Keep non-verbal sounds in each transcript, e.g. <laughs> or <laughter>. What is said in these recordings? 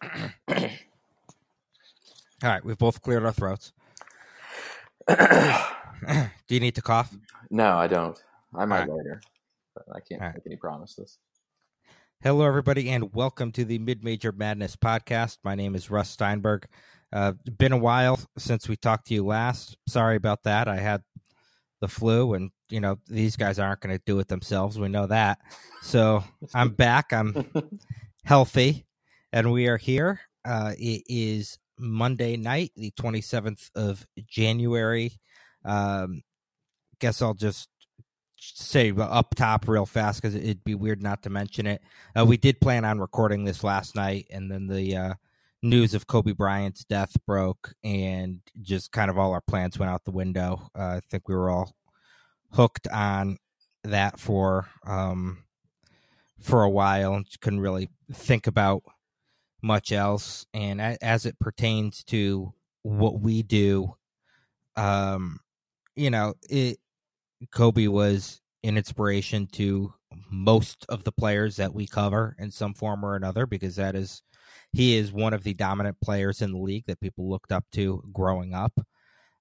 <coughs> All right, we've both cleared our throats. <coughs> Do you need to cough? No, I don't. I might All later, but I can't right. make any promises. Hello, everybody, and welcome to the Mid Major Madness podcast. My name is Russ Steinberg. Uh, been a while since we talked to you last. Sorry about that. I had the flu, and you know these guys aren't going to do it themselves. We know that. So <laughs> I'm back. I'm <laughs> healthy, and we are here. Uh, it is Monday night, the 27th of January. Um, guess I'll just say up top real fast because it'd be weird not to mention it. Uh, we did plan on recording this last night, and then the uh, news of Kobe Bryant's death broke, and just kind of all our plans went out the window. Uh, I think we were all hooked on that for um, for a while, and couldn't really think about much else. And as it pertains to what we do, um, you know, it Kobe was an inspiration to most of the players that we cover in some form or another because that is he is one of the dominant players in the league that people looked up to growing up.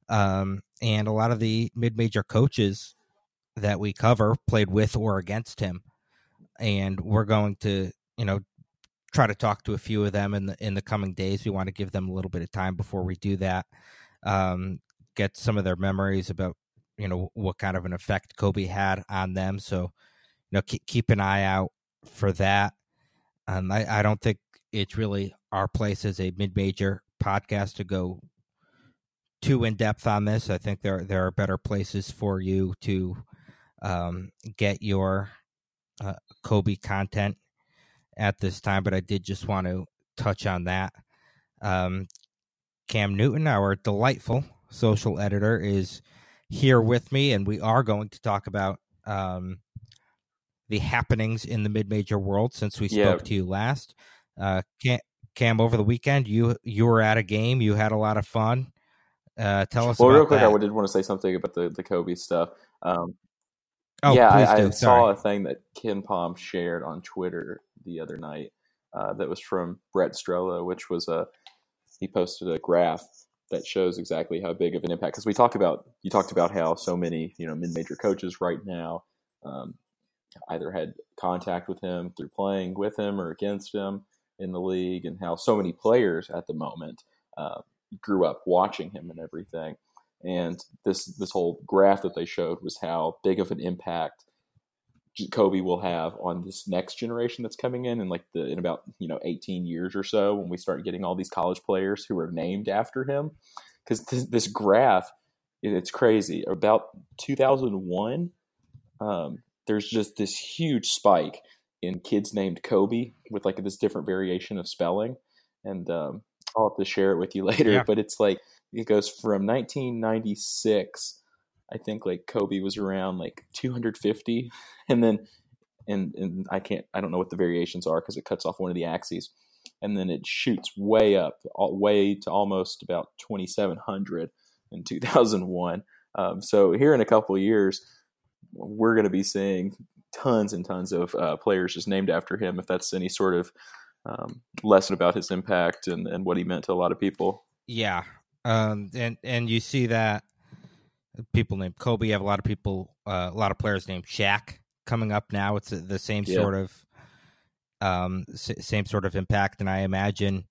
Um, and a lot of the mid-major coaches that we cover played with or against him. And we're going to, you know, try to talk to a few of them in the in the coming days. We want to give them a little bit of time before we do that. Um, get some of their memories about you know what kind of an effect Kobe had on them. So you know keep keep an eye out for that. Um, I, I don't think it's really our place as a mid major podcast to go too in depth on this. I think there there are better places for you to um, get your uh, Kobe content at this time, but I did just want to touch on that. Um, Cam Newton, our delightful social editor, is here with me, and we are going to talk about um, the happenings in the mid-major world since we Yeah. spoke to you last. Uh, Cam, Cam, over the weekend, you you were at a game. You had a lot of fun. Uh, tell us. Well, about real quick, that. I did want to say something about the, the Kobe stuff. Um, Oh, yeah, I, I saw a thing that KenPom shared on Twitter the other night uh, that was from Brett Strello, which was a he posted a graph that shows exactly how big of an impact. Because we talked about you talked about how so many you know mid major coaches right now um, either had contact with him through playing with him or against him in the league, and how so many players at the moment uh, grew up watching him and everything. And this this whole graph that they showed was how big of an impact Kobe will have on this next generation that's coming in in like the in about you know 18 years or so when we start getting all these college players who are named after him. Because this, this graph it's crazy. About 2001 um, there's just this huge spike in kids named Kobe with like this different variation of spelling. And um, I'll have to share it with you <laughs> later Yeah. but it's like it goes from 1996 I think like Kobe was around like 250 and then and and I can't I don't know what the variations are because it cuts off one of the axes and then it shoots way up all, way to almost about 2700 in 2001 um, so here in a couple of years we're going to be seeing tons and tons of uh, players just named after him if that's any sort of um, lesson about his impact and, and what he meant to a lot of people. Yeah, um, and and you see that people named Kobe you have a lot of people, uh, a lot of players named Shaq coming up now. It's the same Yeah. sort of, um, s- same sort of impact, and I imagine,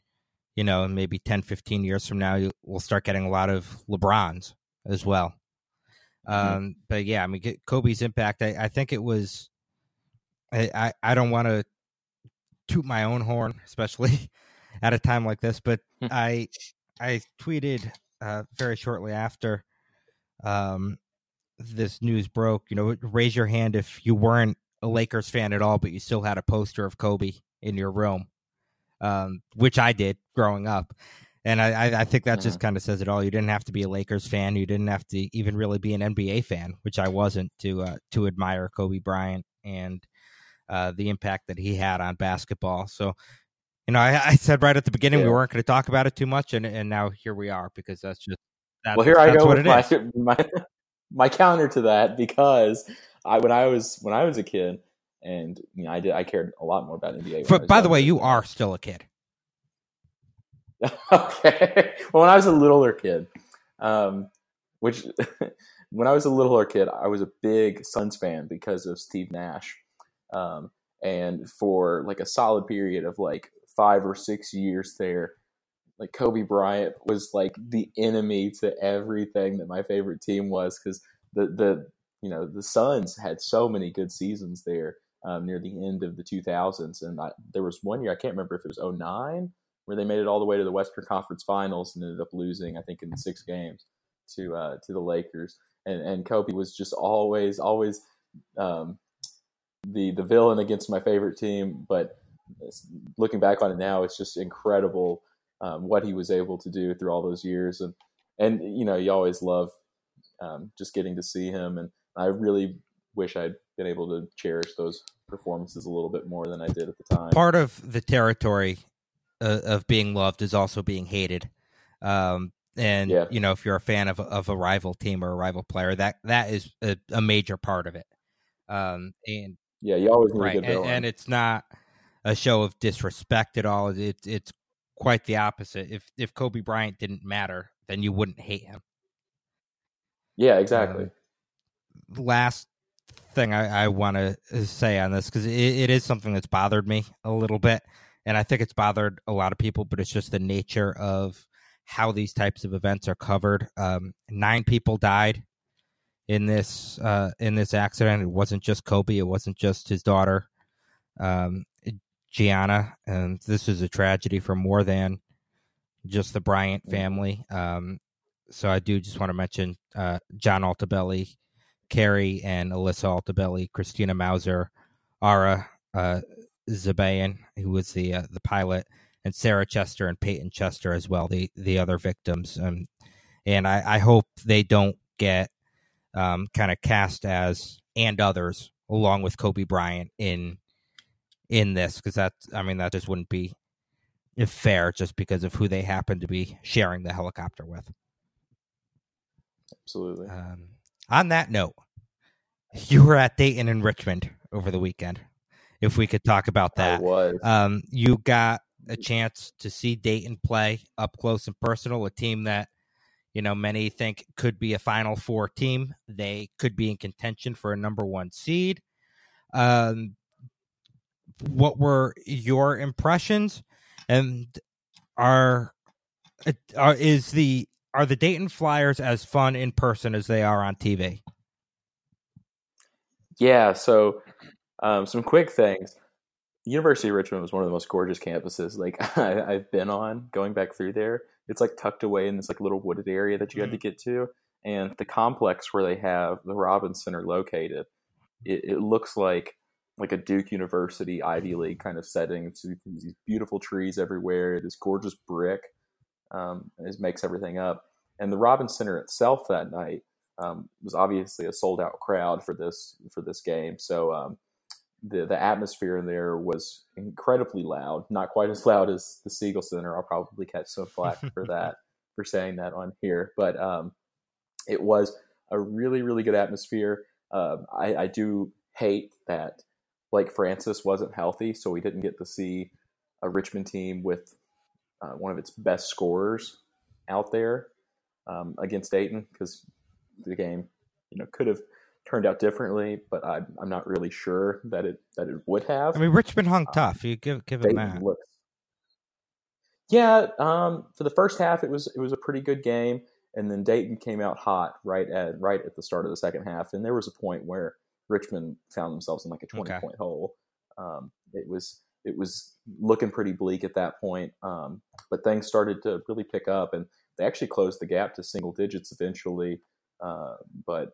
you know, maybe 10, 15 years from now, you, we'll start getting a lot of LeBrons as well. Um, but yeah, I mean, Kobe's impact. I, I think it was. I I, I don't want to toot my own horn, especially <laughs> at a time like this, but Hmm. I I tweeted uh, very shortly after um, this news broke. You know, raise your hand if you weren't a Lakers fan at all, but you still had a poster of Kobe in your room, um, which I did growing up. And I, I, think that just kind of says it all. You didn't have to be a Lakers fan. You didn't have to even really be an NBA fan, which I wasn't, to uh, to admire Kobe Bryant and uh, the impact that he had on basketball. So, you know, I, I said right at the beginning we weren't going to talk about it too much, and and now here we are because that's just that's, well, here I go with my, <laughs> my my counter to that because I when I was when I was a kid and you know I did I cared a lot more about NBA. But by the way, you are still a kid. <laughs> okay. Well, when I was a littler kid, um, which <laughs> when I was a littler kid, I was a big Suns fan because of Steve Nash. Um, and for like a solid period of like five or six years there, like Kobe Bryant was like the enemy to everything that my favorite team was because the the you know the Suns had so many good seasons there um, near the end of the 2000s, and I, there was one year I can't remember if it was 09 where they made it all the way to the Western Conference Finals and ended up losing I think in six games to uh, to the Lakers, and and Kobe was just always always um, the the villain against my favorite team, but looking back on it now, it's just incredible um, what he was able to do through all those years, and and you know you always love um, just getting to see him, and I really wish I'd been able to cherish those performances a little bit more than I did at the time. Part of the territory uh, of being loved is also being hated. Um, and yeah. you know, if you're a fan of of a rival team or a rival player, that that is a, a major part of it. Um, and yeah, you always need right, and, and, it's not a show of disrespect at all. It's it's quite the opposite. If if Kobe Bryant didn't matter, then you wouldn't hate him. Yeah, exactly. Um, last thing I, I want to say on this because it, it is something that's bothered me a little bit, and I think it's bothered a lot of people. But it's just the nature of how these types of events are covered. Um, nine people died in this uh, in this accident. It wasn't just Kobe. It wasn't just his daughter, um, Gianna. And this is a tragedy for more than just the Bryant mm. family. Um, so I do just want to mention uh, John Altobelli, Keri and Alyssa Altobelli, Christina Mauser, Ara uh, Zobayan, who was the uh, the pilot, and Sarah Chester and Payton Chester as well, the the other victims. Um, and I, I hope they don't get um, kind of cast as and others along with Kobe Bryant in in this because that I mean that just wouldn't be fair just because of who they happen to be sharing the helicopter with. Absolutely. Um, on that note, you were at Dayton and Richmond over the weekend. If we could talk about that. Um, you got a chance to see Dayton play up close and personal, a team that you know many think could be a Final Four team. They could be in contention for a number one seed. Um, what were your impressions? And are, are is the are the Dayton Flyers as fun in person as they are on TV? Yeah. So, um, some quick things. University of Richmond was one of the most gorgeous campuses like <laughs> I, have been on. Going back through there, it's like tucked away in this like little wooded area that you mm-hmm. had to get to, and the complex where they have the Robins Center located, it, it looks like like a Duke University Ivy League kind of setting. It's these beautiful trees everywhere, this gorgeous brick, um, it makes everything up. And the Robin Center itself that night um, was obviously a sold out crowd for this for this game. So um, the the atmosphere in there was incredibly loud. Not quite as loud as the Siegel Center. I'll probably catch some flack for <laughs> that for saying that on here, but um, it was a really really good atmosphere. Uh, I, I do hate that Blake Francis wasn't healthy, so we didn't get to see a Richmond team with uh, one of its best scorers out there um, against Dayton because the game, you know, could have turned out differently, but I, am not really sure that it that it would have. I mean, Richmond hung um, tough. You give give them that. Looks, yeah, um, for the first half, it was it was a pretty good game, and then Dayton came out hot right at right at the start of the second half, and there was a point where Richmond found themselves in like a 20 okay. point hole. Um, it was it was looking pretty bleak at that point, um, but things started to really pick up, and they actually closed the gap to single digits eventually. Uh, but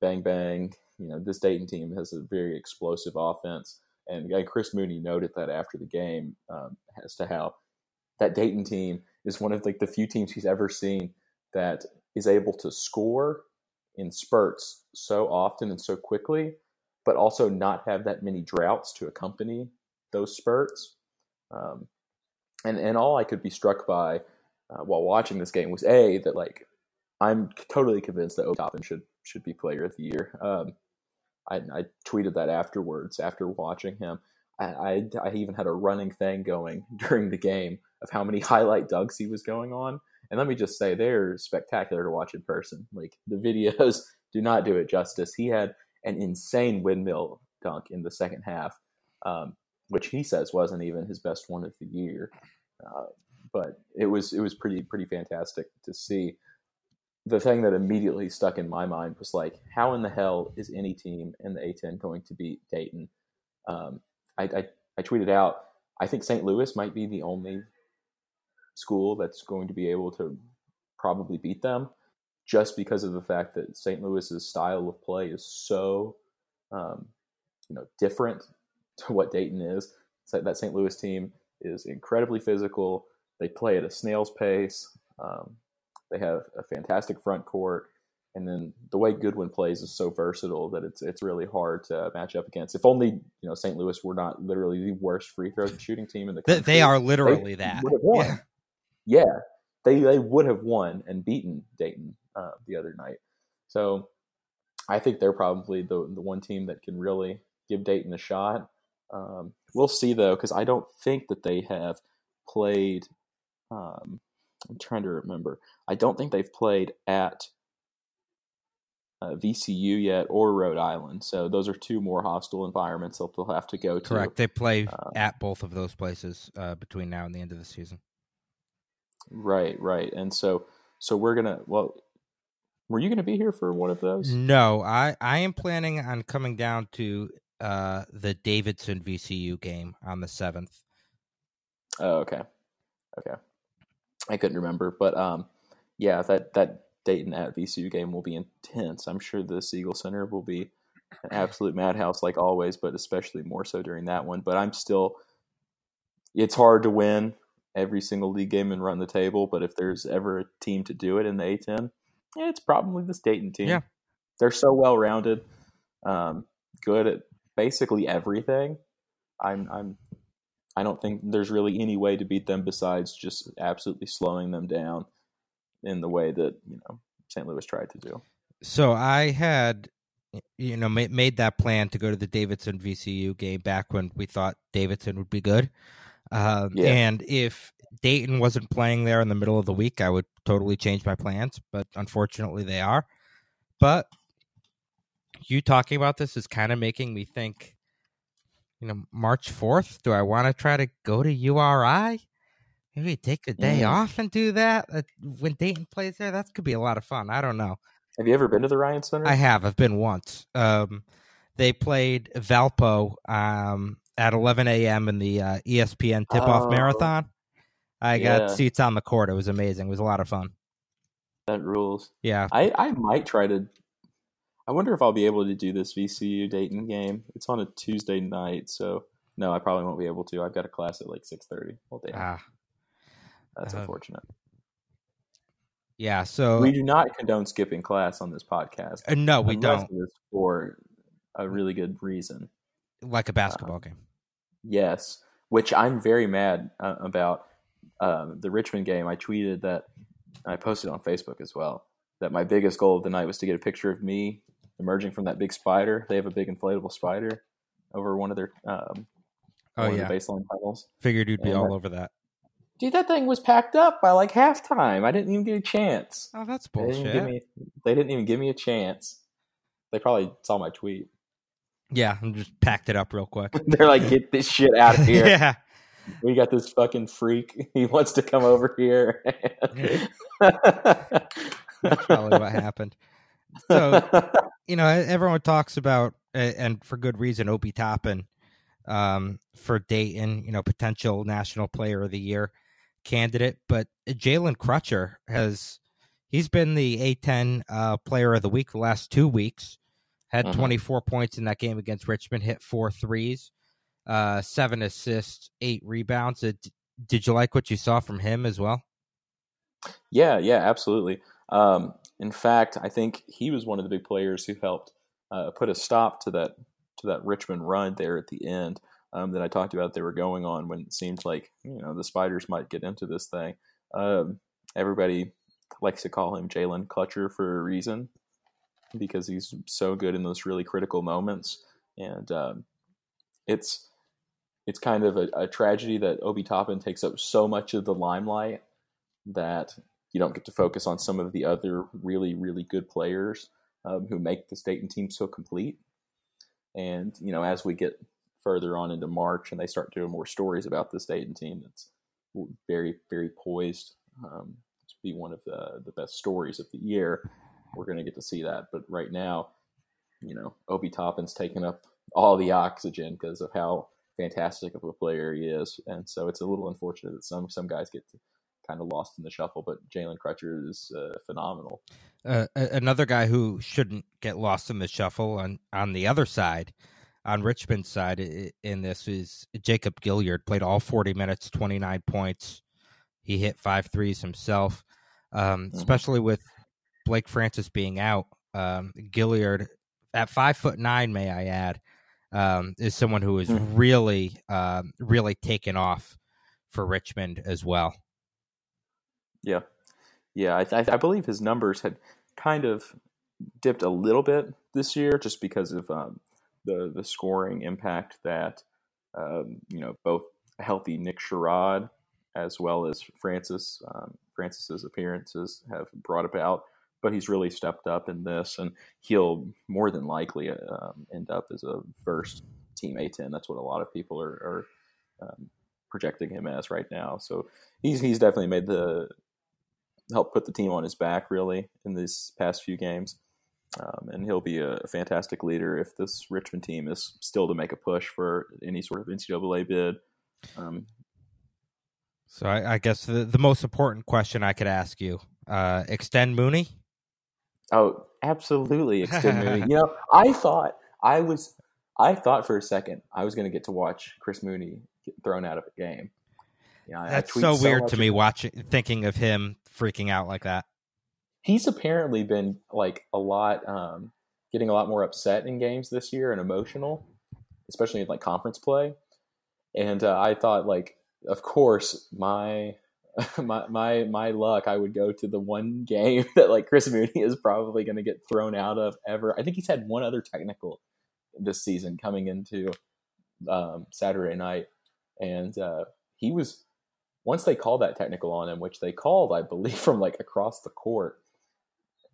bang bang, you know, this Dayton team has a very explosive offense, and, and Chris Mooney noted that after the game um, as to how that Dayton team is one of like the few teams he's ever seen that is able to score in spurts so often and so quickly, but also not have that many droughts to accompany those spurts. Um, and and all I could be struck by uh, while watching this game was a that like I'm totally convinced that Obi should should be Player of the Year. Um, I, I, tweeted that afterwards after watching him. I, I, I even had a running thing going <laughs> during the game of how many highlight dunks he was going on. And let me just say, they're spectacular to watch in person. Like the videos <laughs> do not do it justice. He had an insane windmill dunk in the second half, um, which he says wasn't even his best one of the year. Uh, but it was it was pretty pretty fantastic to see. The thing that immediately stuck in my mind was like, how in the hell is any team in the A10 going to beat Dayton? Um, I, I, I tweeted out, I think St. Louis might be the only school that's going to be able to probably beat them just because of the fact that St. Louis's style of play is so um, you know different to what Dayton is. So that St. Louis team is incredibly physical. They play at a snail's pace. Um, they have a fantastic front court, and then the way Goodwin plays is so versatile that it's it's really hard to match up against. If only you know St. Louis were not literally the worst free throw shooting team in the country. They are literally they that. Would have won. Yeah. Yeah, they they would have won and beaten Dayton uh, the other night. So I think they're probably the the one team that can really give Dayton a shot. Um, we'll see though, because I don't think that they have played. Um, I'm trying to remember. I don't think they've played at uh, VCU yet or Rhode Island. So those are two more hostile environments that they'll have to go to. Correct. They play uh, at both of those places uh, between now and the end of the season. Right, right. And so, so we're gonna. Well, were you gonna be here for one of those? No, I I am planning on coming down to uh, the Davidson VCU game on the seventh. Oh, okay, okay. I couldn't remember, but um, yeah, that that Dayton at VCU game will be intense. I'm sure the Siegel Center will be an absolute madhouse like always, but especially more so during that one. But I'm still. It's hard to win every single league game and run the table, but if there's ever a team to do it in the A10, it's probably this Dayton team. Yeah. They're so well rounded, um, good at basically everything. I'm I'm I don't think there's really any way to beat them besides just absolutely slowing them down in the way that you know St. Louis tried to do. So I had you know made that plan to go to the Davidson VCU game back when we thought Davidson would be good. Um, yeah. And if Dayton wasn't playing there in the middle of the week, I would totally change my plans. But unfortunately, they are. But you talking about this is kind of making me think, you know, March 4th, do I want to try to go to URI? Maybe take a day mm. off and do that uh, when Dayton plays there. That could be a lot of fun. I don't know. Have you ever been to the Ryan Center? I have. I've been once. Um, they played Valpo um, at 11 a.m. in the uh, ESPN tip off oh, marathon. I yeah. got seats on the court. It was amazing. It was a lot of fun. That rules. Yeah. I, I might try to I wonder if I'll be able to do this VCU Dayton game. It's on a Tuesday night, so no, I probably won't be able to. I've got a class at like six thirty. Well, damn, ah, that's uh, unfortunate. Yeah, so we do not condone skipping class on this podcast. Uh, no, we don't. for a really good reason, like a basketball um, game. Yes, which I'm very mad uh, about. Um, the Richmond game, I tweeted that I posted on Facebook as well that my biggest goal of the night was to get a picture of me emerging from that big spider. They have a big inflatable spider over one of their um, oh yeah the baseline tunnels. Figured you'd be and all over that. Dude, that thing was packed up by like halftime. I didn't even get a chance. Oh, that's bullshit. They didn't, me, they didn't even give me a chance. They probably saw my tweet. Yeah, and just packed it up real quick. <laughs> They're like, "Get this shit out of <laughs> here." yeah. We got this fucking freak. <laughs> He wants to come over here. That's probably what happened. So, you know, everyone talks about, and for good reason, Obi Toppin um, for Dayton, you know, potential National Player of the Year candidate. But Jalen Crutcher has, he's been the A10 uh, Player of the Week the last two weeks. Had mm-hmm. 24 points in that game against Richmond, hit four threes, uh, seven assists, eight rebounds. Did, did you like what you saw from him as well? Yeah, yeah, absolutely. Um, in fact, I think he was one of the big players who helped uh, put a stop to that to that Richmond run there at the end um, that I talked about. They were going on when it seemed like you know the Spiders might get into this thing. Um, everybody likes to call him Jalen Clutcher for a reason because he's so good in those really critical moments, and um, it's it's kind of a, a tragedy that Obi Toppin takes up so much of the limelight that you don't get to focus on some of the other really, really good players um, who make the Dayton team so complete. And, you know, as we get further on into March and they start doing more stories about this Dayton team that's very, very poised um, to be one of the, the best stories of the year, we're going to get to see that. But right now, you know, Obi Toppin's taking up all the oxygen because of how fantastic of a player he is. And so it's a little unfortunate that some some guys get kind of lost in the shuffle, but Jalen Crutcher is uh, phenomenal. Uh, another guy who shouldn't get lost in the shuffle on on the other side, on Richmond's side in this is Jacob Gilyard. played all 40 minutes, 29 points. He hit five threes himself, um, mm-hmm. especially with Blake Francis being out. Um, Gilyard at five foot nine, may I add, um, is someone who is mm-hmm. really, um, really taken off for Richmond as well. Yeah, yeah, I, th- I believe his numbers had kind of dipped a little bit this year, just because of um, the the scoring impact that um, you know both healthy Nick Sherod as well as Francis um, Francis's appearances have brought about but he's really stepped up in this, and he'll more than likely um, end up as a first team A10. That's what a lot of people are, are um, projecting him as right now. So he's he's definitely made the help put the team on his back really in these past few games. Um, and he'll be a fantastic leader if this Richmond team is still to make a push for any sort of NCAA bid. Um, so I, I, guess the, the most important question I could ask you: uh, extend Mooney? Oh, absolutely <laughs> extenuating. you know, I thought I was, I thought for a second I was going to get to watch Chris Mooney get thrown out of a game. You know, That's so, so weird to me watching, thinking of him freaking out like that. He's apparently been like a lot, um, getting a lot more upset in games this year and emotional, especially in like conference play. And uh, I thought, like, of course, my <laughs> my my my luck, I would go to the one game <laughs> that like Chris Mooney is probably going to get thrown out of ever. I think he's had one other technical this season coming into um, Saturday night, and uh, he was once they called that technical on him, which they called, I believe, <laughs> from like across the court.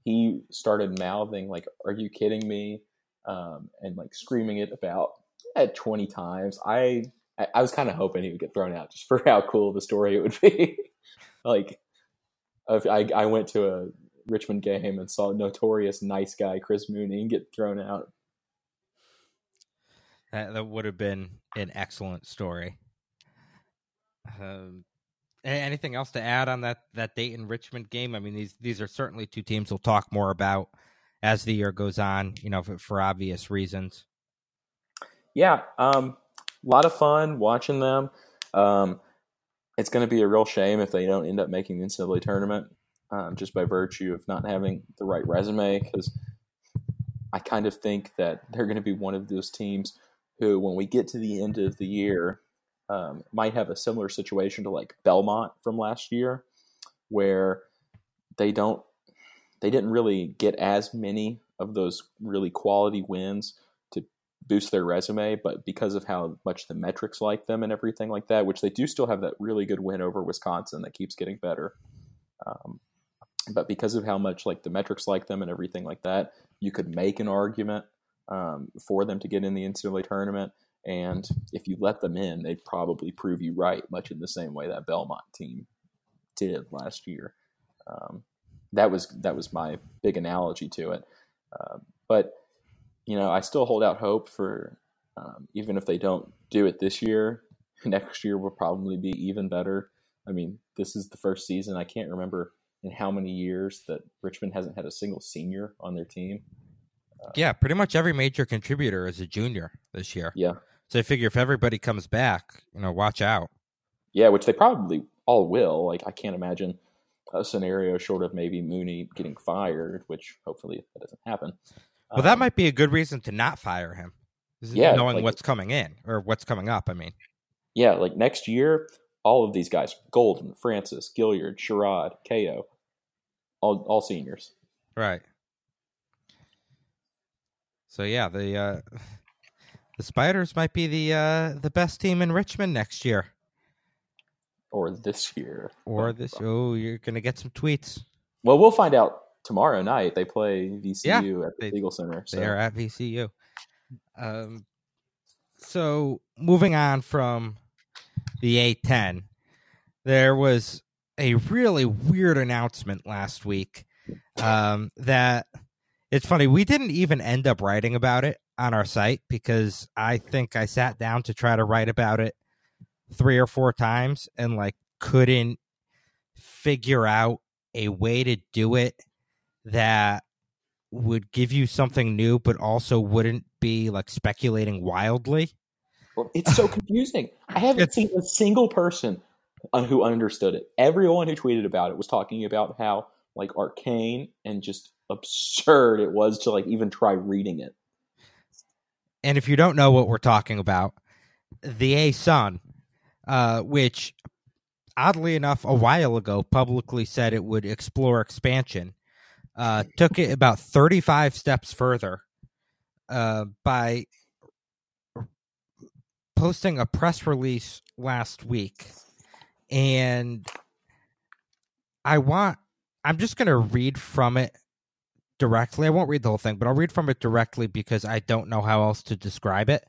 He started mouthing like, "Are you kidding me?" Um, and like screaming it about at twenty times. I I, I was kind of hoping he would get thrown out just for how cool the story it would be. <laughs> like, I, I went to a Richmond game and saw notorious nice guy Chris Mooney get thrown out. That, that would have been an excellent story. Um, anything else to add on that that Dayton Richmond game? I mean, these these are certainly two teams we'll talk more about as the year goes on. You know, for, for obvious reasons. Yeah, um, lot of fun watching them. Um, it's going to be a real shame if they don't end up making the NCAA tournament um, just by virtue of not having the right resume. Because I kind of think that they're going to be one of those teams who, when we get to the end of the year, um, might have a similar situation to like Belmont from last year, where they don't, they didn't really get as many of those really quality wins boost their resume, but because of how much the metrics like them and everything like that, which they do still have that really good win over Wisconsin that keeps getting better. Um, but because of how much like the metrics like them and everything like that, you could make an argument um, for them to get in the NCAA tournament. And if you let them in, they'd probably prove you right, much in the same way that Belmont team did last year. Um, that was that was my big analogy to it. Uh, but you know, I still hold out hope for um, even if they don't do it this year, <laughs> next year will probably be even better. I mean, this is the first season. I can't remember in how many years that Richmond hasn't had a single senior on their team. Uh, yeah, pretty much every major contributor is a junior this year. Yeah. So I figure if everybody comes back, you know, watch out. Yeah, which they probably all will. Like, I can't imagine a scenario short of maybe Mooney getting fired, which hopefully that doesn't happen. Well, that um, might be a good reason to not fire him. Yeah, knowing like, what's coming in or what's coming up. I mean, yeah, like next year, all of these guys: Golden, Francis, Gilyard, Sherod, Cayo, all all seniors. Right. So yeah, the uh, The Spiders might be the uh, the best team in Richmond next year, or this year, or this. Oh, you're gonna get some tweets. Well, we'll find out tomorrow night. They play VCU Yeah, at the they- Eagle Center. So. They're at VCU. Um, so moving on from the A10, there was a really weird announcement last week. Um, that it's funny we didn't even end up writing about it on our site because I think I sat down to try to write about it three or four times and like couldn't figure out a way to do it that would give you something new but also wouldn't be like speculating wildly Well, It's so confusing. I haven't It's- seen a single person who understood it. Everyone who tweeted about it was talking about how like arcane and just absurd it was to like even try reading it. and if you don't know what we're talking about the ASUN uh, which oddly enough a while ago publicly said it would explore expansion uh, took it about 35 steps further uh, by posting a press release last week. And i want i'm just going to read from it directly. I won't read the whole thing but i'll read from it directly because i don't know how else to describe it.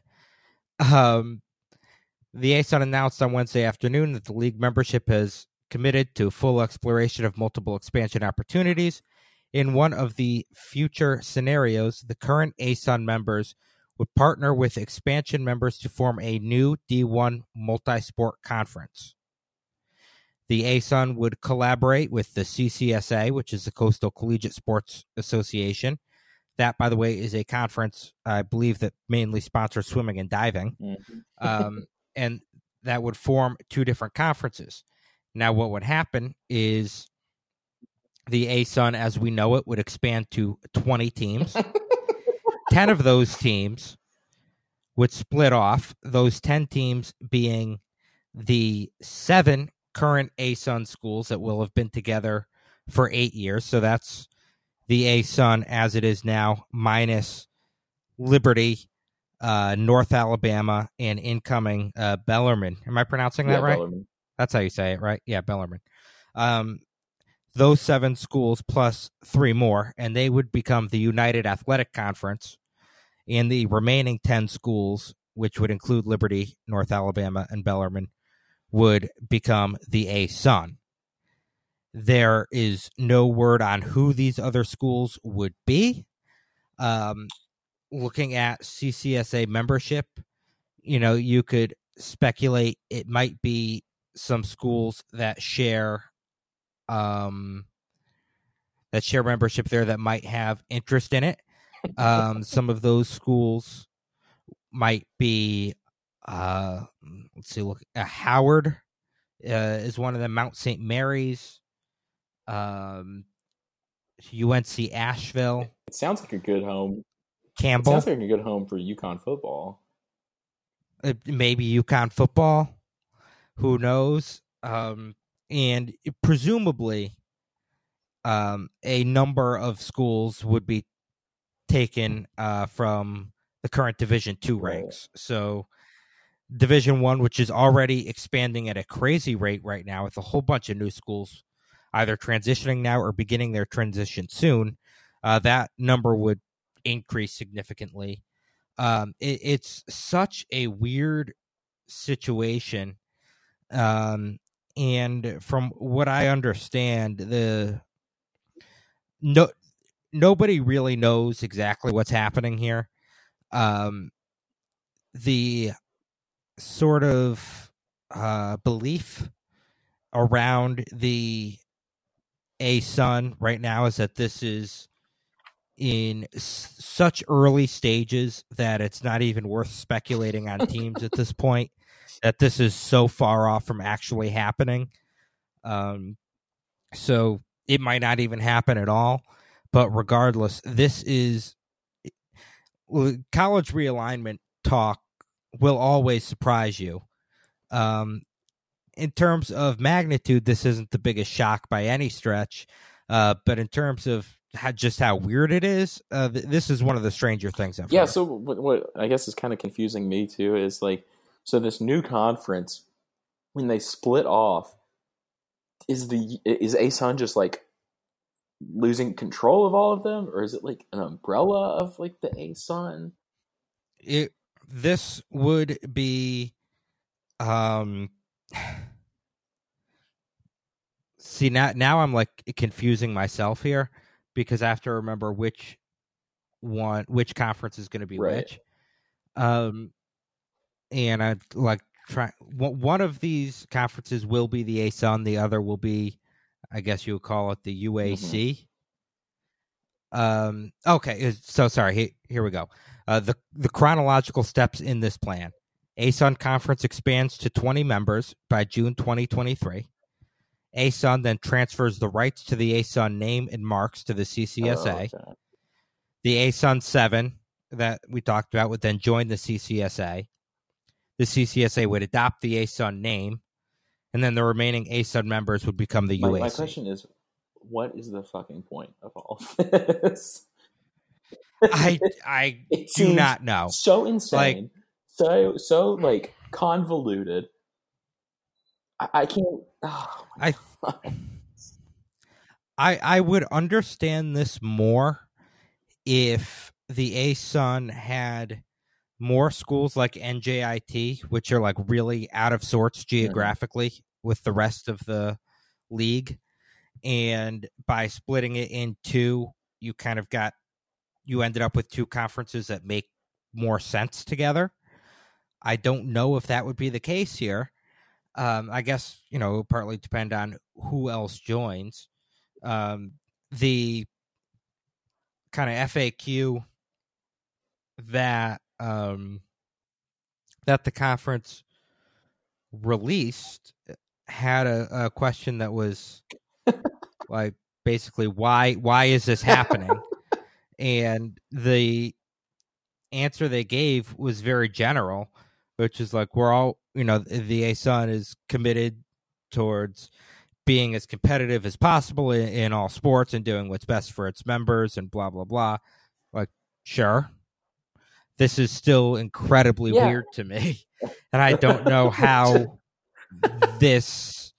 Um, the asun announced on wednesday afternoon that the league membership has committed to full exploration of multiple expansion opportunities in one of the future scenarios the current asun members would partner with expansion members to form a new D1 multi sport conference. The ASUN would collaborate with the CCSA, which is the Coastal Collegiate Sports Association. That, by the way, is a conference I believe that mainly sponsors swimming and diving. Mhm. Um, and that would form two different conferences. Now, what would happen is the ASUN, as we know it, would expand to 20 teams. <laughs> 10 of those teams would split off, those 10 teams being the seven current ASUN schools that will have been together for eight years. So that's the ASUN as it is now, minus Liberty, uh, North Alabama, and incoming uh, Bellarmine. Am I pronouncing that Yeah, right? Bellarmine. That's how you say it, right? Yeah, Bellarmine. Um, those seven schools plus three more, and they would become the United Athletic Conference. And the remaining 10 schools, which would include Liberty, North Alabama, and Bellarmine, would become the ASUN. There is no word on who these other schools would be. Um, looking at CCSA membership, you know, you could speculate it might be some schools that share um that share membership there that might have interest in it. Um <laughs> some of those schools might be uh let's see look uh, Howard uh, is one of them Mount St. Mary's um UNC Asheville It sounds like a good home. It Campbell sounds like a good home for UConn football. uh, maybe UConn football. Who knows? Um, and presumably, um, a number of schools would be taken uh, from the current Division Two ranks. So, Division One, which is already expanding at a crazy rate right now, with a whole bunch of new schools either transitioning now or beginning their transition soon, uh, that number would increase significantly. Um it, it's such a weird situation. Um and from what i understand the no nobody really knows exactly what's happening here. Um the sort of uh belief around the ASUN right now is that this is in s- such early stages that it's not even worth speculating on teams at this point that this is so far off from actually happening um so it might not even happen at all but regardless this is college realignment talk will always surprise you um in terms of magnitude this isn't the biggest shock by any stretch uh but in terms of how, just how weird it is. Uh, th- this is one of the stranger things I've yeah. heard. So what, what I guess is kind of confusing me too is like, so this new conference, when they split off, is the is ASUN just like losing control of all of them, or is it like an umbrella of like the ASUN? it this would be um <sighs> see now now i'm like confusing myself here because i have to remember which one which conference is going to be Right. which um and i like try one of these conferences will be the asun the other will be i guess you would call it the uac um okay so sorry here, here we go uh, the the chronological steps in this plan. ASUN conference expands to 20 members by June 2023. ASUN then transfers the rights to the ASUN name and marks to the CCSA. Oh, okay. The ASUN 7 that we talked about would then join the CCSA. The CCSA would adopt the ASUN name, and then the remaining ASUN members would become the My, UAC. my question is, what is the fucking point of all of this? <laughs> I I <laughs> do not know. so insane, so so like convoluted. I, I can't. Oh, I- God. I I would understand this more if the ASUN had more schools like NJIT, which are like really out of sorts geographically with the rest of the league, and by splitting it in two, you kind of got you ended up with two conferences that make more sense together. I don't know if that would be the case here. Um, I guess you know it partly depend on who else joins. Um, the kind of FAQ that um, that the conference released had a, a question that was <laughs> like basically why why is this happening? And the answer they gave was very general which is like we're all you know the ASUN is committed towards being as competitive as possible in, in all sports and doing what's best for its members and blah blah blah. Like sure this is still incredibly Yeah. weird to me <laughs> and i don't know how this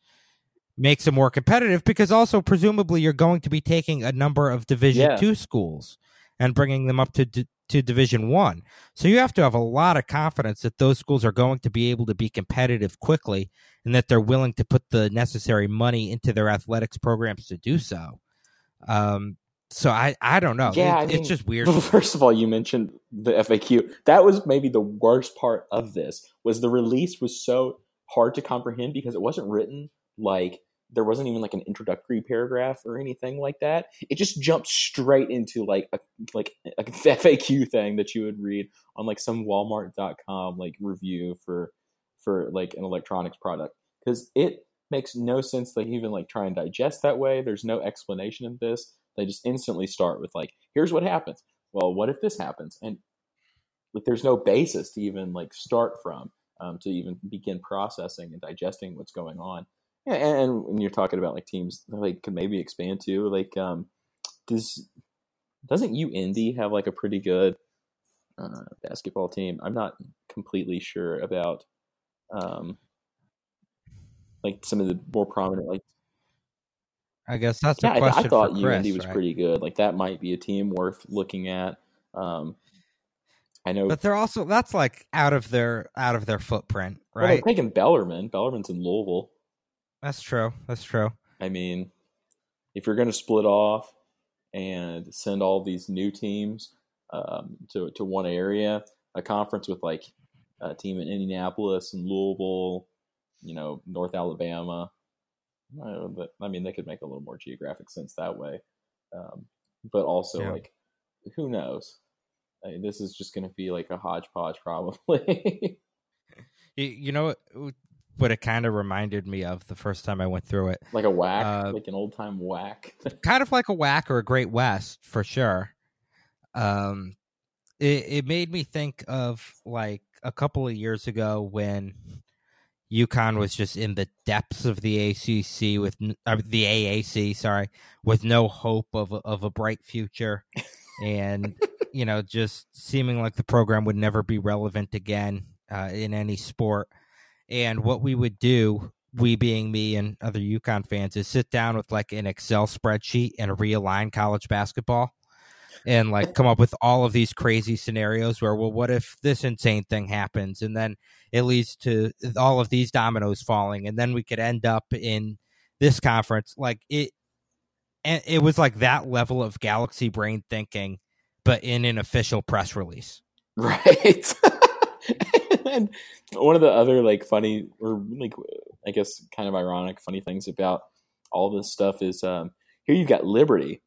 makes it more competitive because also presumably you're going to be taking a number of division Yeah. 2 schools and bringing them up to d- to division 1 so you have to have a lot of confidence that those schools are going to be able to be competitive quickly and that they're willing to put the necessary money into their athletics programs to do so um so i i don't know Yeah, It- I it's just weird <laughs> First of all, you mentioned the FAQ. That was maybe the worst part of this. Was the release was so hard to comprehend because it wasn't written like there wasn't even like an introductory paragraph or anything like that. It just jumped straight into like a like a <laughs> FAQ thing that you would read on like some Walmart.com like review for for like an electronics product because it makes no sense to even like try and digest that way. There's no explanation of this. They just instantly start with like, here's what happens. Well, what if this happens? And like, there's no basis to even like start from um, to even begin processing and digesting what's going on. Yeah, and, and when you're talking about like teams, like could maybe expand to like, um, does doesn't you UIndy have like a pretty good uh, basketball team? I'm not completely sure about um, like some of the more prominent like i guess that's a yeah, I, question I thought for UND was right? pretty good. Like that might be a team worth looking at. Um, I know but they're also that's like out of their out of their footprint well, they're right taking Bellarmine. Bellarmine's in Louisville. that's true that's true I mean, if you're going to split off and send all these new teams um, to to one area, a conference with like a team in Indianapolis and Louisville, you know, North Alabama. I, know, but, I mean, they could make a little more geographic sense that way. Um, but also, Yeah. like, who knows? I mean, this is just going to be like a hodgepodge, probably. <laughs> you, know what, what it kind of reminded me of the first time i went through it like a WAC, Uh, like an old time WAC. <laughs> kind of like a WAC or a great west for sure um it, it made me think of like a couple of years ago when UConn was just in the depths of the ACC with uh, the AAC, sorry, with no hope of a, of a bright future, <laughs> and you know, just seeming like the program would never be relevant again uh, in any sport. And what we would do, we being me and other UConn fans, is sit down with like an Excel spreadsheet and realign college basketball and like come up with all of these crazy scenarios where well what if this insane thing happens? And then it leads to all of these dominoes falling and then we could end up in this conference. Like it and it was like that level of galaxy brain thinking but in an official press release. <laughs> Right. <laughs> And one of the other like funny or like i guess kind of ironic funny things about all this stuff is um here you've got liberty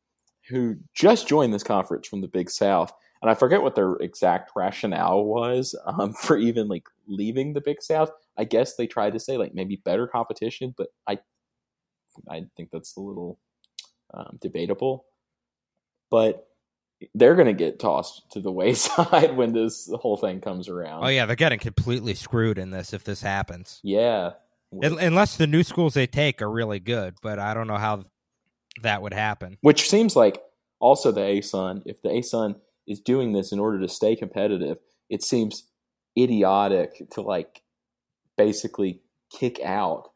who just joined this conference from the Big South, and I forget what their exact rationale was um, <laughs> for even like leaving the Big South. I guess they tried to say like maybe better competition, but I I think that's a little um, debatable. But they're going to get tossed to the <laughs> wayside when this whole thing comes around. Oh yeah, they're getting completely screwed in this if this happens. Yeah, unless the new schools they take are really good, but I don't know how that would happen. Which seems like also the ASUN, if the ASUN is doing this in order to stay competitive, it seems idiotic to like basically kick out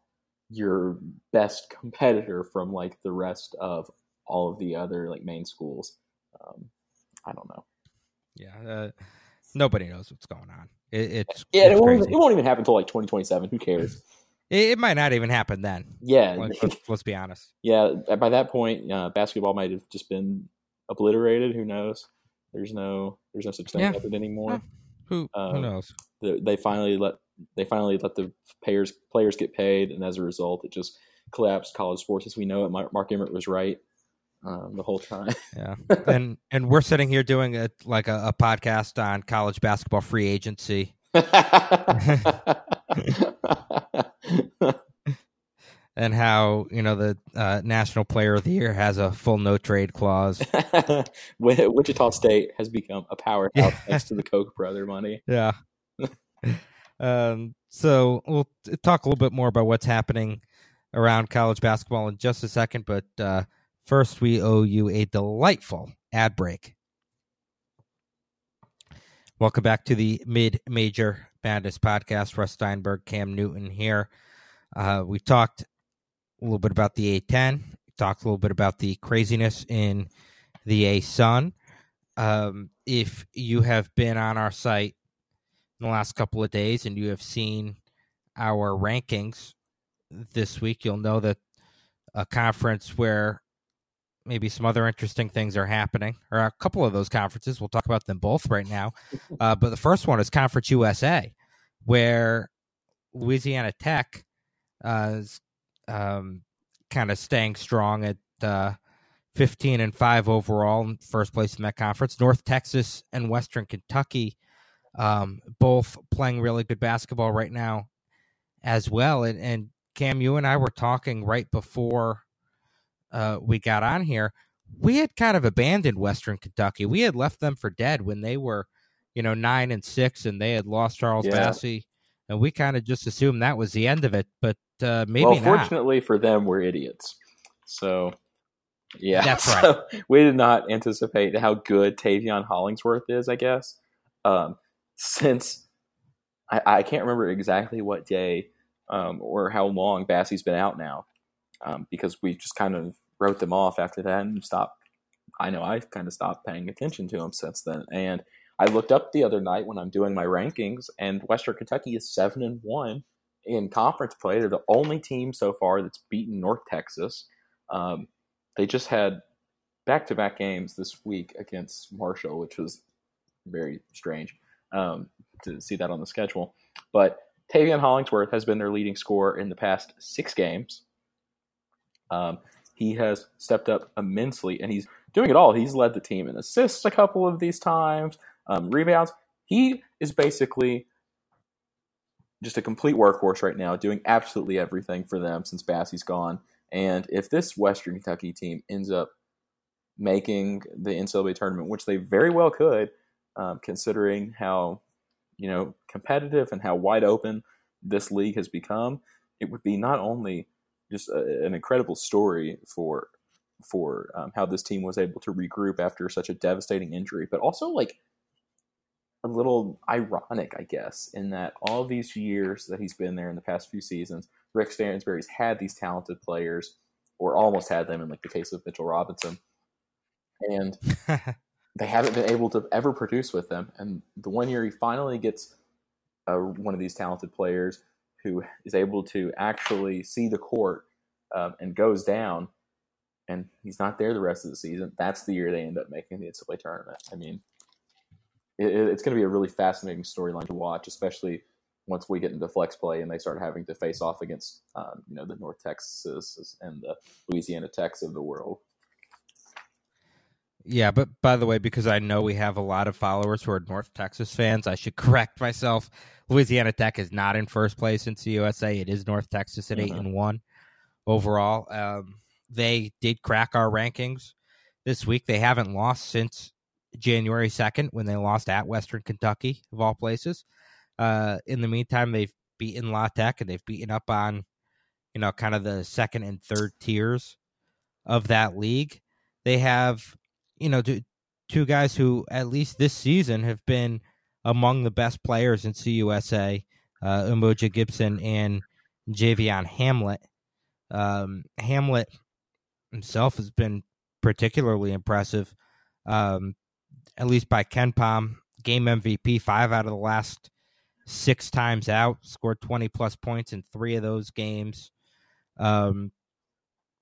your best competitor from like the rest of all of the other like main schools. Um, I don't know. Yeah, uh, nobody knows what's going on. It, it's yeah, it's it, won't it won't even happen until like 2027. Who cares? <laughs> It, it, might not even happen then. Yeah, like, <laughs> let's, let's, be honest. Yeah, by that point, uh, basketball might have just been obliterated. Who knows? There's no there's no such thing yeah. anymore. Yeah. Who um, who knows? The, they finally let they finally let the payers players get paid, and as a result, it just collapsed college sports as we know it. Mark Emmert was right um, the whole time. yeah, <laughs> and and we're sitting here doing a like a, a podcast on college basketball free agency. <laughs> and how you know the uh, national player of the year has a full no trade clause. <laughs> Wichita State has become a powerhouse yeah. thanks to the Koch brother money. <laughs> Yeah. um, so we'll talk a little bit more about what's happening around college basketball in just a second, but uh, first we owe you a delightful ad break. Welcome back to the Mid Major Madness podcast. Russ Steinberg, Cam Newton here. Uh, we talked a little bit about the A10. We talked a little bit about the craziness in the ASUN. Um, if you have been on our site in the last couple of days and you have seen our rankings this week, you'll know that a conference where maybe some other interesting things are happening, or a couple of those conferences. We'll talk about them both right now. <laughs> Uh, but the first one is Conference USA, where Louisiana Tech uh, is um, kind of staying strong at uh, 15 and 5 overall in first place in that conference. North Texas and Western Kentucky um, both playing really good basketball right now as well. And, and Cam, you and I were talking right before uh, we got on here. We had kind of abandoned Western Kentucky. We had left them for dead when they were, you know, nine and six, and they had lost Charles yeah. Bassey and we kind of just assumed that was the end of it. But uh, maybe well, not. fortunately for them, we're idiots. So yeah, <laughs> that's right. So we did not anticipate how good Taveion Hollingsworth is. I guess um, since I, I, can't remember exactly what day um, or how long Bassey's been out now, um, because we just kind of wrote them off after that and stopped. I know I kind of stopped paying attention to them since then, and I looked up the other night when I'm doing my rankings, and Western Kentucky is seven and one in conference play. They're the only team so far that's beaten North Texas. Um, they just had back-to-back games this week against Marshall, which was very strange um, to see that on the schedule. But Taveion Hollingsworth has been their leading scorer in the past six games. Um, he has stepped up immensely, and he's doing it all. He's led the team in assists a couple of these times um, rebounds. He is basically just a complete workhorse right now, doing absolutely everything for them since Bassey's gone. And if this Western Kentucky team ends up making the NCAA tournament, which they very well could, um, considering how you know competitive and how wide open this league has become, it would be not only just a, an incredible story for for um, how this team was able to regroup after such a devastating injury, but also like a little ironic, I guess, in that all these years that he's been there in the past few seasons, Rick Stansbury's had these talented players, or almost had them in like the case of Mitchell Robinson, and <laughs> they haven't been able to ever produce with them. And the one year he finally gets uh, one of these talented players who is able to actually see the court um, and goes down, and he's not there the rest of the season. That's the year they end up making the NCAA tournament. I mean, it, it's going to be a really fascinating storyline to watch, especially once we get into flex play and they start having to face off against um, you know the North Texas and the Louisiana Techs of the world. Yeah, but by the way, because I know we have a lot of followers who are North Texas fans, I should correct myself. Louisiana Tech is not in first place in CUSA. It is North Texas at mm-hmm. eight and one overall. Um, they did crack our rankings this week. They haven't lost since January second when they lost at Western Kentucky of all places. Uh, in the meantime, they've beaten La Tech and they've beaten up on you know kind of the second and third tiers of that league. They have you know two, guys who at least this season have been among the best players in CUSA, uh, Umoja Gibson and Javion Hamlet. Um, Hamlet himself has been particularly impressive, um, at least by KenPom. Game MVP five out of the last six times out, scored 20 plus points in three of those games. Um,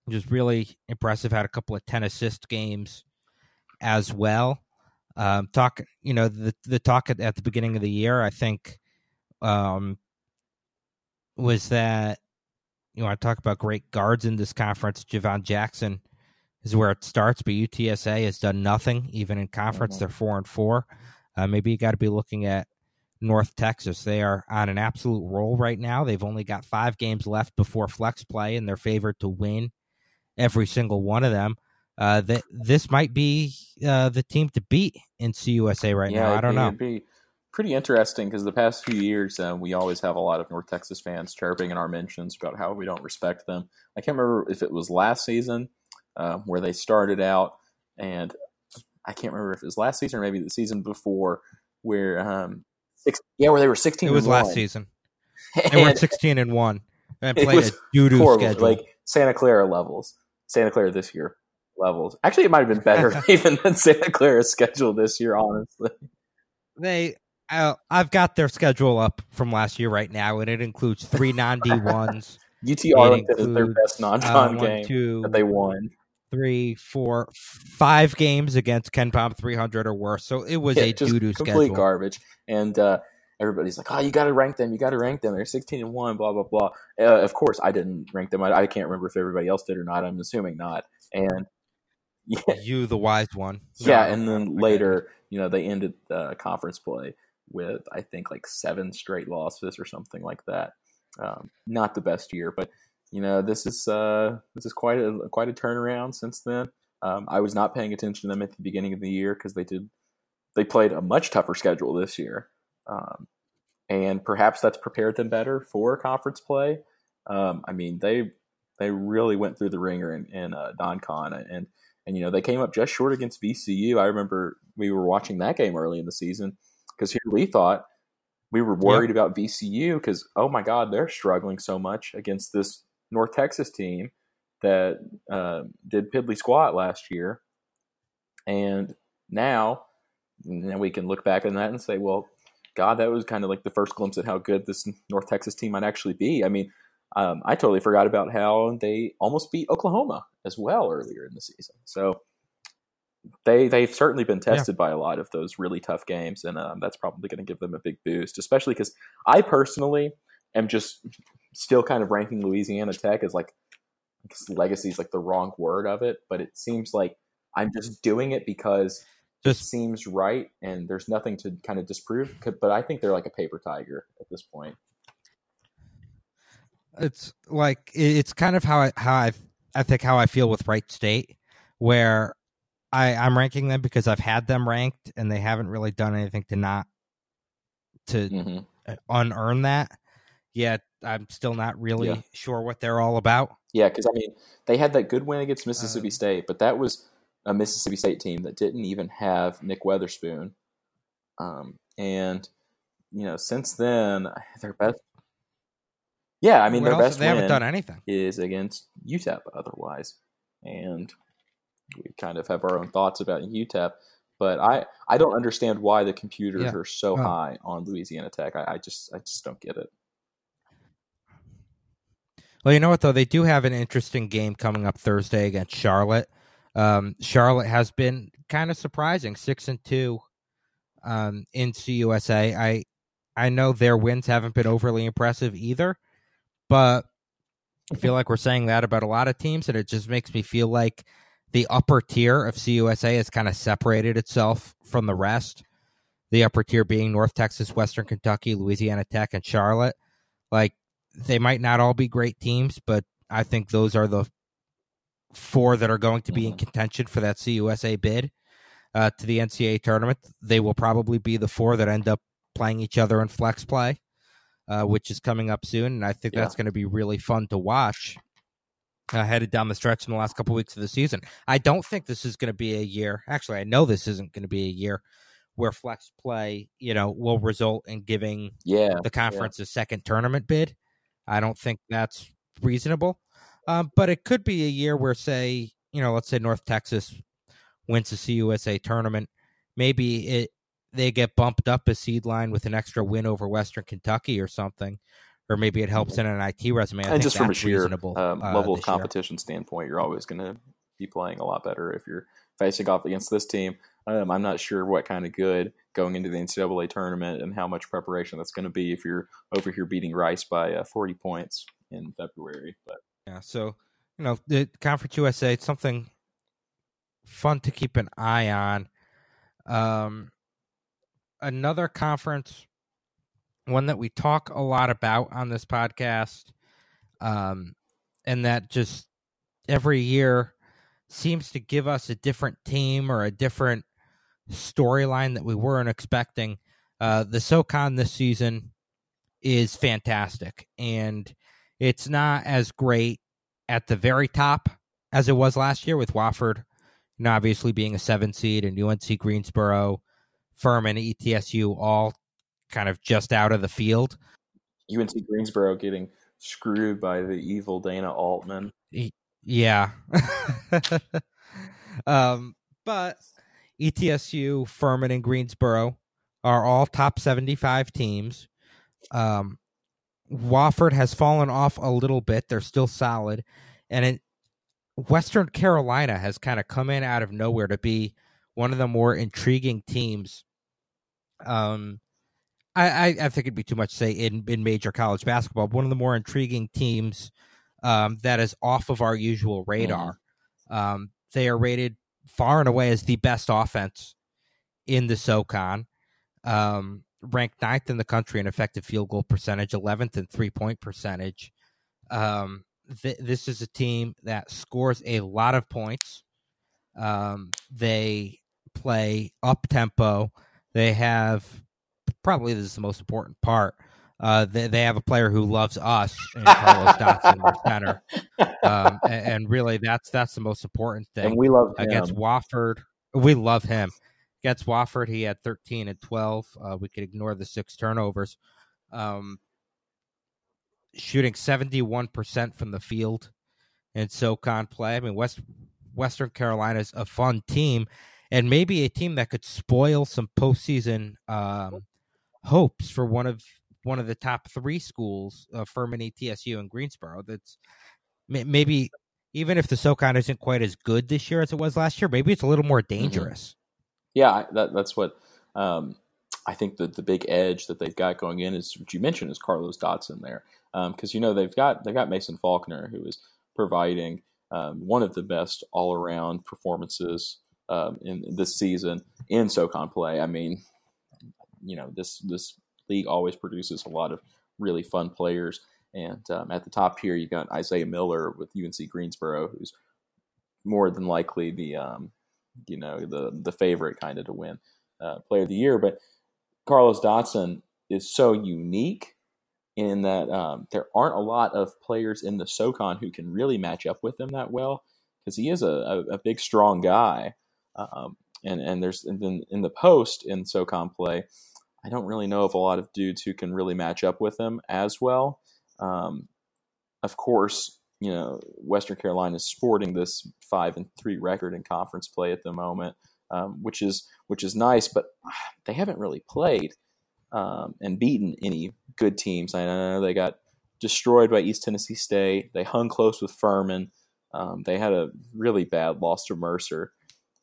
just really impressive. Had a couple of 10 assist games as well. Um, talk, you know, the the talk at, at the beginning of the year, I think, um, was that you want to talk about great guards in this conference. Jhivvan Jackson is where it starts, but UTSA has done nothing even in conference. Mm-hmm. They're four and four. Uh, maybe you got to be looking at North Texas. They are on an absolute roll right now. They've only got five games left before flex play, and they're favored to win every single one of them uh, that this might be uh, the team to beat in CUSA right yeah, now. I don't know. It'd be pretty interesting because the past few years uh, we always have a lot of North Texas fans chirping in our mentions about how we don't respect them. I can't remember if it was last season uh, where they started out, and I can't remember if it was last season or maybe the season before where um, six, yeah, where they were sixteen. It was last one. season. <laughs> They were sixteen and one and played a doo schedule, like Santa Clara levels. Santa Clara this year levels. Actually, it might have been better <laughs> <laughs> even than Santa Clara's schedule this year. Honestly, they. Uh, I've got their schedule up from last year right now, and it includes three <laughs> non D ones. UT Arlington is their best non-con uh, game two, that they won. Three, four, five games against KenPom 300 or worse. So it was yeah, a doo doo complete schedule. garbage. And uh, everybody's like, "Oh, you got to rank them. You got to rank them. They're 16 and one. Blah blah blah." Uh, of course, I didn't rank them. I, I, can't remember if everybody else did or not. I'm assuming not. And yeah. you the wise one. Yeah, and then later, you know, they ended the conference play with I think like seven straight losses or something like that. Um, not the best year, but you know, this is uh, this is quite a quite a turnaround since then. Um, I was not paying attention to them at the beginning of the year because they did they played a much tougher schedule this year, um, and perhaps that's prepared them better for conference play. Um, I mean, they they really went through the ringer in, in uh, and and, you know, they came up just short against VCU. I remember we were watching that game early in the season because here we thought we were worried yeah. about VCU because, oh my God, they're struggling so much against this North Texas team that uh, did piddly squat last year. And now, now we can look back on that and say, well, God, that was kind of like the first glimpse at how good this North Texas team might actually be. I mean, um, I totally forgot about how they almost beat Oklahoma as well earlier in the season. So they they've certainly been tested yeah. by a lot of those really tough games, and um, that's probably going to give them a big boost. Especially because I personally am just still kind of ranking Louisiana Tech as like legacy is like the wrong word of it, but it seems like I'm just doing it because just, it seems right, and there's nothing to kind of disprove. But I think they're like a paper tiger at this point it's like it's kind of how I how I I think how I feel with Wright State, where I I'm ranking them because I've had them ranked and they haven't really done anything to not to mm-hmm. unearn that. yet I'm still not really Yeah. sure what they're all about. Yeah, because I mean, they had that good win against Mississippi Um, State, but that was a Mississippi State team that didn't even have Nick Weatherspoon. Um, and you know, since then, their best. Yeah, I mean, What their best they haven't win done anything. is against UTEP. Otherwise, and we kind of have our own thoughts about UTEP. But I, I don't understand why the computers Yeah. are so Oh. high on Louisiana Tech. I, I just, I just don't get it. Well, you know what though, they do have an interesting game coming up Thursday against Charlotte. Um, Charlotte has been kind of surprising, six and two um, in CUSA. I I know their wins haven't been overly impressive either, but I feel like we're saying that about a lot of teams, and it just makes me feel like the upper tier of CUSA has kind of separated itself from the rest. The upper tier being North Texas, Western Kentucky, Louisiana Tech, and Charlotte. Like they might not all be great teams, but I think those are the four that are going to be in Mhm. contention for that CUSA bid uh, to the NCAA tournament. They will probably be the four that end up playing each other in flex play, uh, which is coming up soon, and I think Yeah. that's going to be really fun to watch. Uh, headed down the stretch in the last couple weeks of the season, I don't think this is going to be a year. Actually, I know this isn't going to be a year where flex play, you know, will result in giving Yeah, the conference a second tournament bid. I don't think that's reasonable. Um, but it could be a year where, say, you know, let's say North Texas wins the CUSA tournament. Maybe it they get bumped up a seed line with an extra win over Western Kentucky or something, or maybe it helps in an IT resume. I and just from a sheer reasonable um, uh, level of this year. competition standpoint, you're always going to be playing a lot better if you're facing off against this team. Um, I'm not sure what kind of good going into the NCAA tournament and how much preparation that's going to be if you're over here beating Rice by uh, 40 points in February. But Yeah, so you know, the Conference USA, it's something fun to keep an eye on. Um, another conference, one that we talk a lot about on this podcast, um, and that just every year seems to give us a different team or a different storyline that we weren't expecting. Uh, the SoCon this season is fantastic, and it's not as great at the very top as it was last year with Wofford, know, obviously being a seven seed and UNC Greensboro, Furman, ETSU all kind of just out of the field. UNC Greensboro getting screwed by the evil Dana Altman. Yeah. <laughs> um, but ETSU, Furman, and Greensboro are all top 75 teams. Um, Wofford has fallen off a little bit. They're still solid. And it, Western Carolina has kind of come in out of nowhere to be one of the more intriguing teams. Um, I, I, I think it'd be too much to say in, in major college basketball, but one of the more intriguing teams um, that is off of our usual radar. Um, they are rated far and away as the best offense in the SoCon. Um, ranked ninth in the country in effective field goal percentage, 11th in three point percentage. Um, th- this is a team that scores a lot of points. Um, they play up tempo. They have probably this is the most important part. Uh, they, they have a player who loves us, and Carlos <laughs> Dotson, center, um, and, and really that's that's the most important thing and we love him. against Wofford. We love him. Against Wofford, he had 13 and 12. Uh, we could ignore the six turnovers. Um, shooting 71% from the field in SoCon play. I mean, West Western Carolina is a fun team and maybe a team that could spoil some postseason um, hopes for one of one of the top three schools, uh, Furman, ETSU, and Greensboro. That's maybe even if the SoCon isn't quite as good this year as it was last year, maybe it's a little more dangerous. Yeah, that, that's what um, I think the the big edge that they've got going in is what you mentioned is Carlos Dotson there because you know they've got they've got Mason Faulkner who is providing um, one of the best all around performances um, in this season in SoCon play. I mean, you know this this league always produces a lot of really fun players. And um, at the top here, you got Isaiah Miller with UNC Greensboro, who's more than likely the um, you know the the favorite kind of to win uh, player of the year. But Carlos Dotson is so unique in that um, there aren't a lot of players in the SoCon who can really match up with him that well because he is a, a, a, big, strong guy. Um, and and there's and then in the post in SoCon play, I don't really know of a lot of dudes who can really match up with him as well. Um, of course, you know Western Carolina is sporting this five and three record in conference play at the moment, um, which is which is nice, but <sighs> they haven't really played um, and beaten any good teams. I know they got destroyed by East Tennessee State. They hung close with Furman. Um, they had a really bad loss to Mercer,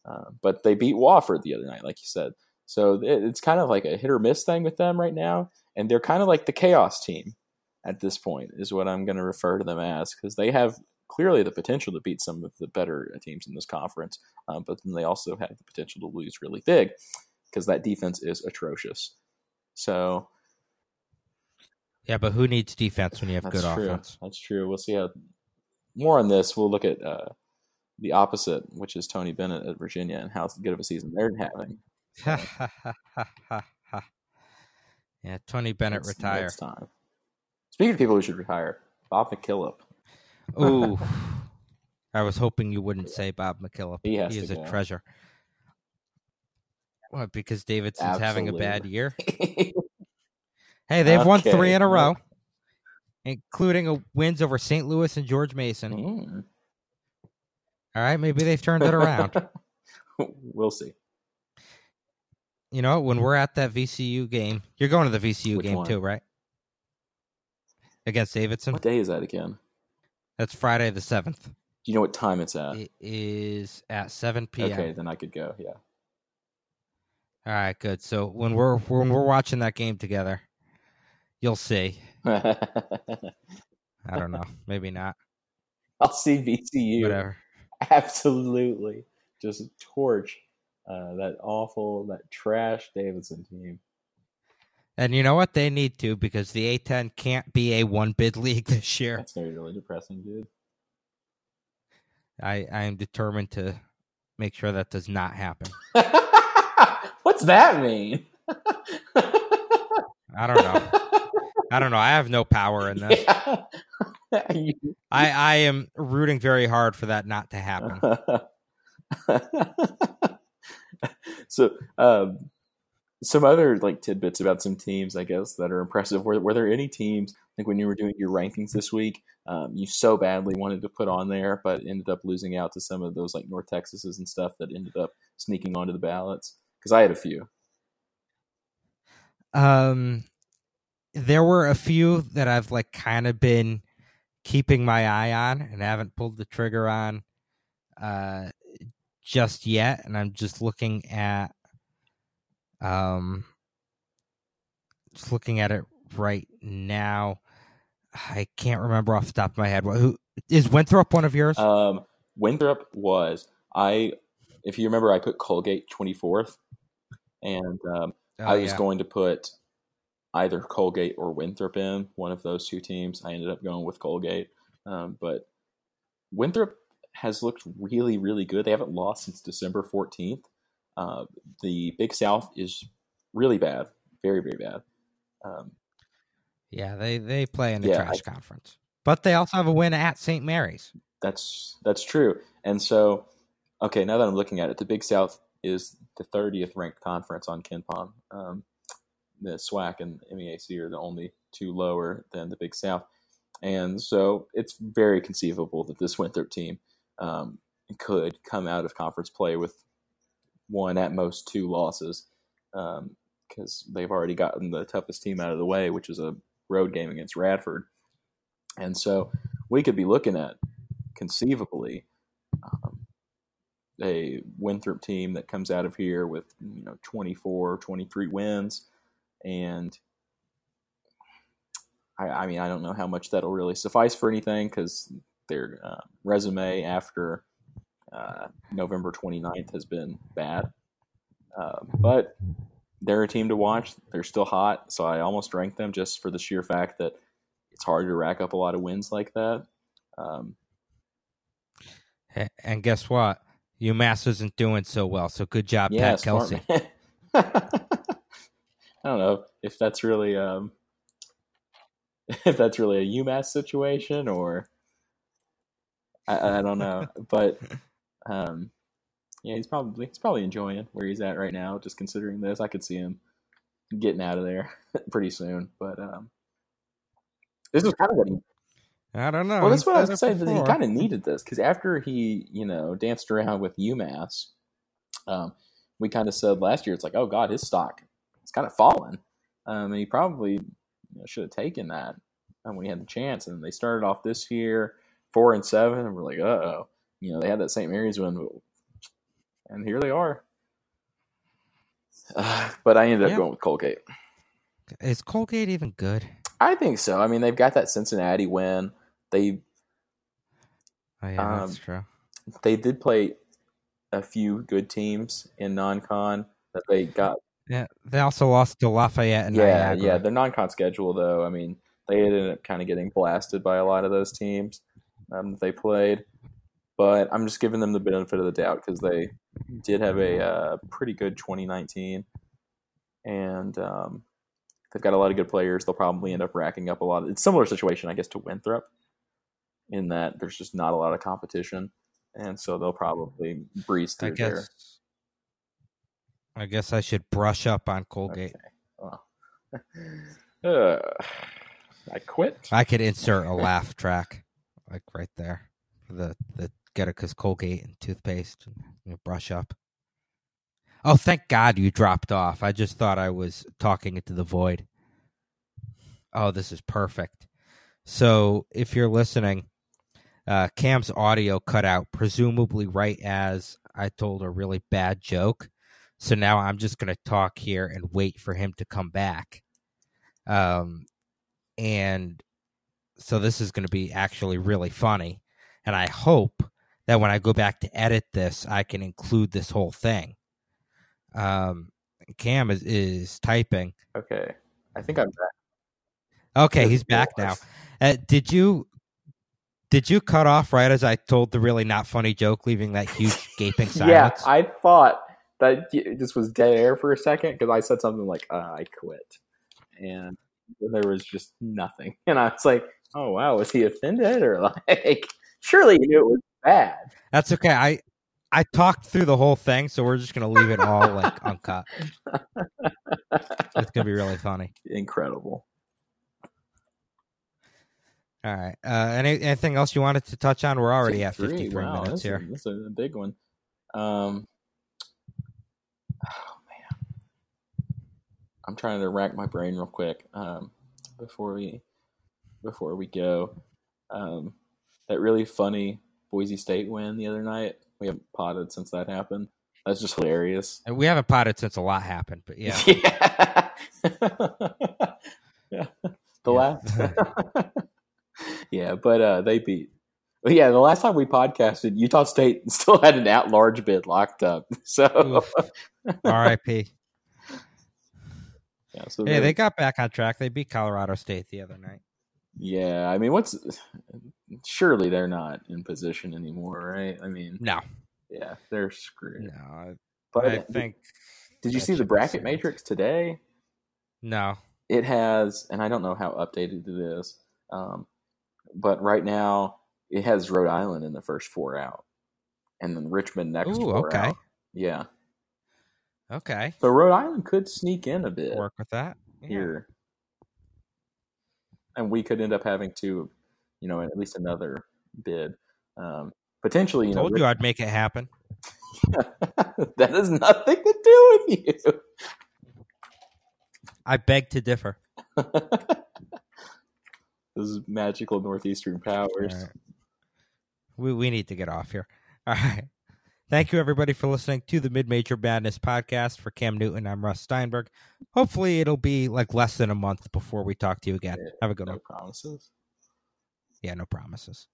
uh, but they beat Wofford the other night, like you said. So it, it's kind of like a hit or miss thing with them right now, and they're kind of like the chaos team at this point, is what I'm going to refer to them as, because they have clearly the potential to beat some of the better teams in this conference, um, but then they also have the potential to lose really big because that defense is atrocious. So, yeah, but who needs defense when you have good true. offense? That's true. We'll see how. More on this. We'll look at uh, the opposite, which is Tony Bennett at Virginia and how good of a season they're having. <laughs> yeah, Tony Bennett it's, retire. It's time. Speaking of people who should retire, Bob McKillop. Ooh. <laughs> I was hoping you wouldn't say Bob McKillop. He, has he is go. a treasure. What, because Davidson's Absolutely. having a bad year? <laughs> hey, they've okay. won three in a row, including a wins over St. Louis and George Mason. Mm. All right, maybe they've turned it around. <laughs> we'll see. You know, when we're at that VCU game, you're going to the VCU Which game one? too, right? Against Davidson. What day is that again? That's Friday the seventh. Do you know what time it's at? It is at seven p.m. Okay, then I could go. Yeah. All right, good. So when we're when we're watching that game together, you'll see. <laughs> I don't know. Maybe not. I'll see VCU. Whatever. <laughs> Absolutely, just torch uh, that awful, that trash Davidson team. And you know what? They need to because the A10 can't be a one bid league <laughs> this year. That's very really depressing, dude. I I am determined to make sure that does not happen. <laughs> What's that mean? I don't know. I don't know. I have no power in this. Yeah. <laughs> I I am rooting very hard for that not to happen. <laughs> so, um, some other like tidbits about some teams, I guess, that are impressive. Were, were there any teams? I think when you were doing your rankings this week, um, you so badly wanted to put on there, but ended up losing out to some of those like North Texases and stuff that ended up sneaking onto the ballots. Because I had a few. Um, there were a few that I've like kind of been keeping my eye on and haven't pulled the trigger on uh just yet and I'm just looking at um just looking at it right now. I can't remember off the top of my head. Who is Winthrop one of yours? Um Winthrop was. I if you remember I put Colgate 24th and um oh, I was yeah. going to put either Colgate or Winthrop in one of those two teams. I ended up going with Colgate, um, but Winthrop has looked really, really good. They haven't lost since December 14th. Uh, the Big South is really bad, very, very bad. Um, yeah, they they play in the yeah, trash I, conference, but they also have a win at St. Mary's. That's that's true. And so, okay, now that I'm looking at it, the Big South is the 30th ranked conference on KenPom. Um, the SWAC and MEAC are the only two lower than the Big South. And so it's very conceivable that this Winthrop team um, could come out of conference play with one at most two losses because um, they've already gotten the toughest team out of the way, which is a road game against Radford. And so we could be looking at conceivably um, a Winthrop team that comes out of here with you know 24, 23 wins and I, I, mean, I don't know how much that'll really suffice for anything because their uh, resume after uh, November 29th has been bad. Uh, but they're a team to watch. They're still hot, so I almost rank them just for the sheer fact that it's hard to rack up a lot of wins like that. Um, and guess what? UMass isn't doing so well. So good job, yeah, Pat Kelsey. <laughs> I don't know if that's really um, <laughs> if that's really a UMass situation or I, I don't know, <laughs> but um, yeah, he's probably he's probably enjoying where he's at right now. Just considering this, I could see him getting out of there <laughs> pretty soon. But um, this is kind of what he. I don't know. Well, that's He's what I was saying. That he kind of needed this because after he, you know, danced around with UMass, um, we kind of said last year, it's like, oh god, his stock it's kind of fallen. Um, and he probably you know, should have taken that when he had the chance. And they started off this year four and seven, and we're like, uh oh, you know, they had that St. Mary's win, and here they are. Uh, <sighs> but I ended up Yeah. going with Colgate. Is Colgate even good? I think so. I mean, they've got that Cincinnati win. They Oh yeah, Um, that's true. they did play a few good teams in non-con that they got. Yeah, they also lost to Lafayette and yeah, Niagara. yeah. Their non-con schedule, though, I mean, they ended up kind of getting blasted by a lot of those teams um, that they played. But I'm just giving them the benefit of the doubt because they did have a uh, pretty good 2019, and um, they've got a lot of good players. They'll probably end up racking up a lot. Of, it's a similar situation, I guess, to Winthrop, in that there's just not a lot of competition, and so they'll probably breeze I through there. I guess I should brush up on Colgate. Well, <laughs> uh, I quit. I could insert a laugh track, like right there, for the the get it because Colgate and toothpaste, know, brush up. Oh, thank God you dropped off. I just thought I was talking into the void. Oh, this is perfect. So, if you're listening, uh, Cam's audio cut out, presumably right as I told a really bad joke. So now I'm just going to talk here and wait for him to come back. Um, and so this is going to be actually really funny. And I hope that when I go back to edit this, I can include this whole thing. Um, Cam is, is typing. Okay, I think I'm back. Okay, he's back now. Uh, did you did you cut off right as I told the really not funny joke, leaving that huge gaping <laughs> Yeah, silence? I thought that this was dead air for a second because I said something like uh, "I quit," and there was just nothing. <laughs> And I was like, "Oh wow, was he offended or <laughs> like?" Surely he knew it was bad. That's okay. I I talked through the whole thing, so we're just gonna leave it all like <laughs> uncut. It's gonna be really funny. Incredible. All right. Uh, any, anything else you wanted to touch on? We're already at 53, 53 wow, minutes this here. Is, this is a big one. Um, oh man, I'm trying to rack my brain real quick um, before we before we go. Um, that really funny Boise State win the other night. We haven't potted since that happened. That's just hilarious. And we haven't potted since a lot happened, but yeah. <laughs> Yeah. <laughs> yeah. The Yeah. last. <laughs> yeah, but uh, they beat. Yeah, the last time we podcasted, Utah State <laughs> still had an at-large bid locked up. <laughs> So, R.I.P. <laughs> yeah, so Hey, they're- got back on track. They beat Colorado State the other night. yeah, I mean, what's surely they're not in position anymore, right? I mean, No, yeah, they're screwed. no. I- But I think did you see the bracket matrix today? no. it has, and I don't know how updated it is, um, but right now it has Rhode Island in the first four out, and then Richmond next Ooh, four okay. out. Yeah, Okay, so Rhode Island could sneak in a bit work with that. Yeah. here, and we could end up having to, you know, at least another bid. Um, potentially, you know, Told you I'd make it happen. <laughs> that has nothing to do with you. I beg to differ. <laughs> Those magical northeastern powers. We we need to get off here. <laughs> All right. Thank you everybody for listening to the Mid Major Madness podcast. For Cam Newton, I'm Russ Steinberg. Hopefully it'll be like less than a month before we talk to you again. Have a good No one. promises. Yeah, no promises.